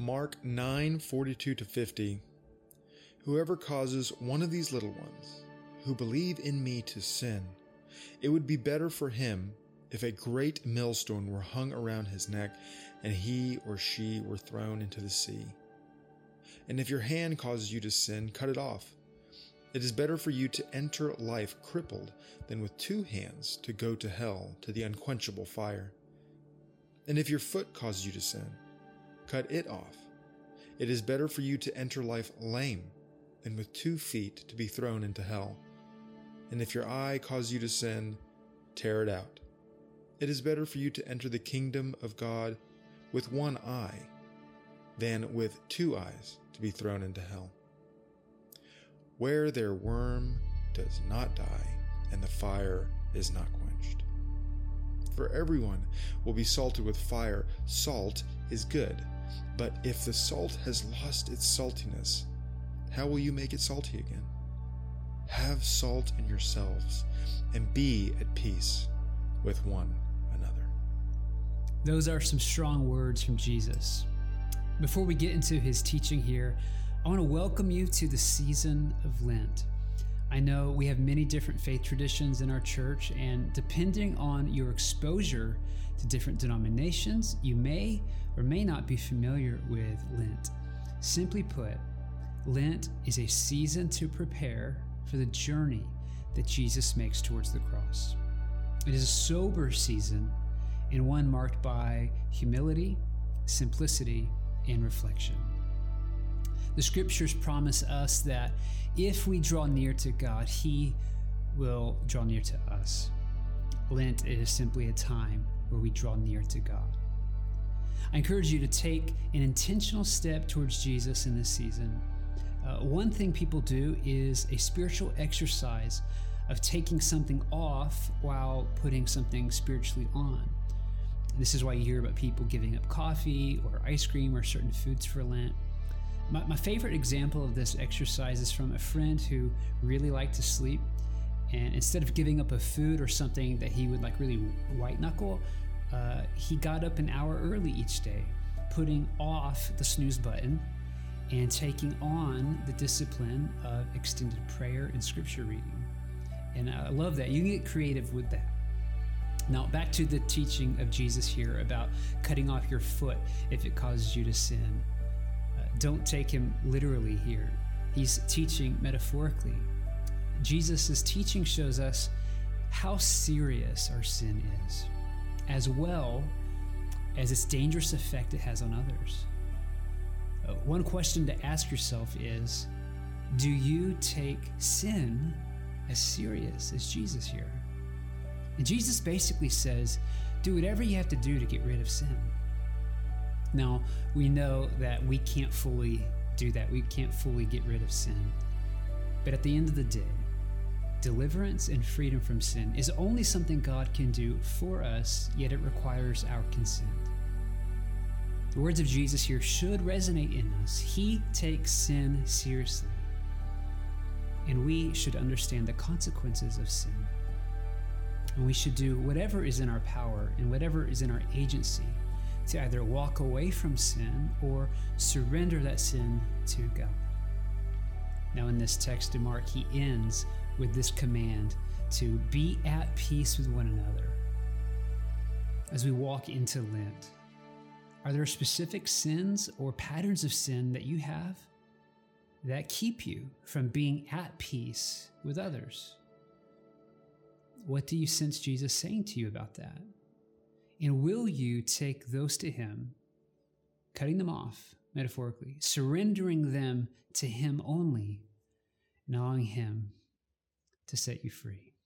Mark 9 42 to 50. Whoever causes one of these little ones who believe in me to sin, it would be better for him if a great millstone were hung around his neck and he or she were thrown into the sea. And if your hand causes you to sin, cut it off. It is better for you to enter life crippled than with two hands to go to hell, to the unquenchable fire. And if your foot causes you to sin, cut it off. It is better for you to enter life lame than with two feet to be thrown into hell. And if your eye causes you to sin, tear it out. It is better for you to enter the kingdom of God with one eye than with two eyes to be thrown into hell where their worm does not die and the fire is not quenched. For everyone will be salted with fire. Salt is good, but if the salt has lost its saltiness, how will you make it salty again? Have salt in yourselves and be at peace with one another. Those are some strong words from Jesus. Before we get into his teaching here, I want to welcome you to the season of Lent. I know we have many different faith traditions in our church, and depending on your exposure to different denominations, you may or may not be familiar with Lent. Simply put, Lent is a season to prepare for the journey that Jesus makes towards the cross. It is a sober season and one marked by humility, simplicity, and reflection. The scriptures promise us that if we draw near to God, He will draw near to us. Lent is simply a time where we draw near to God. I encourage you to take an intentional step towards Jesus in this season. Uh, one thing people do is a spiritual exercise of taking something off while putting something spiritually on. This is why you hear about people giving up coffee or ice cream or certain foods for Lent. My, my favorite example of this exercise is from a friend who really liked to sleep. And instead of giving up a food or something that he would like really white knuckle, uh, he got up an hour early each day, putting off the snooze button and taking on the discipline of extended prayer and scripture reading. And I love that. You can get creative with that. Now, back to the teaching of Jesus here about cutting off your foot if it causes you to sin don't take him literally here. He's teaching metaphorically. Jesus' teaching shows us how serious our sin is, as well as its dangerous effect it has on others. Uh, one question to ask yourself is Do you take sin as serious as Jesus here? And Jesus basically says, Do whatever you have to do to get rid of sin. Now, we know that we can't fully do that. We can't fully get rid of sin. But at the end of the day, deliverance and freedom from sin is only something God can do for us, yet it requires our consent. The words of Jesus here should resonate in us. He takes sin seriously, and we should understand the consequences of sin. And we should do whatever is in our power and whatever is in our agency to either walk away from sin or surrender that sin to God. Now, in this text of Mark, he ends with this command to be at peace with one another. As we walk into Lent, are there specific sins or patterns of sin that you have that keep you from being at peace with others? What do you sense Jesus saying to you about that? And will you take those to Him, cutting them off, metaphorically, surrendering them to Him only, and allowing Him to set you free?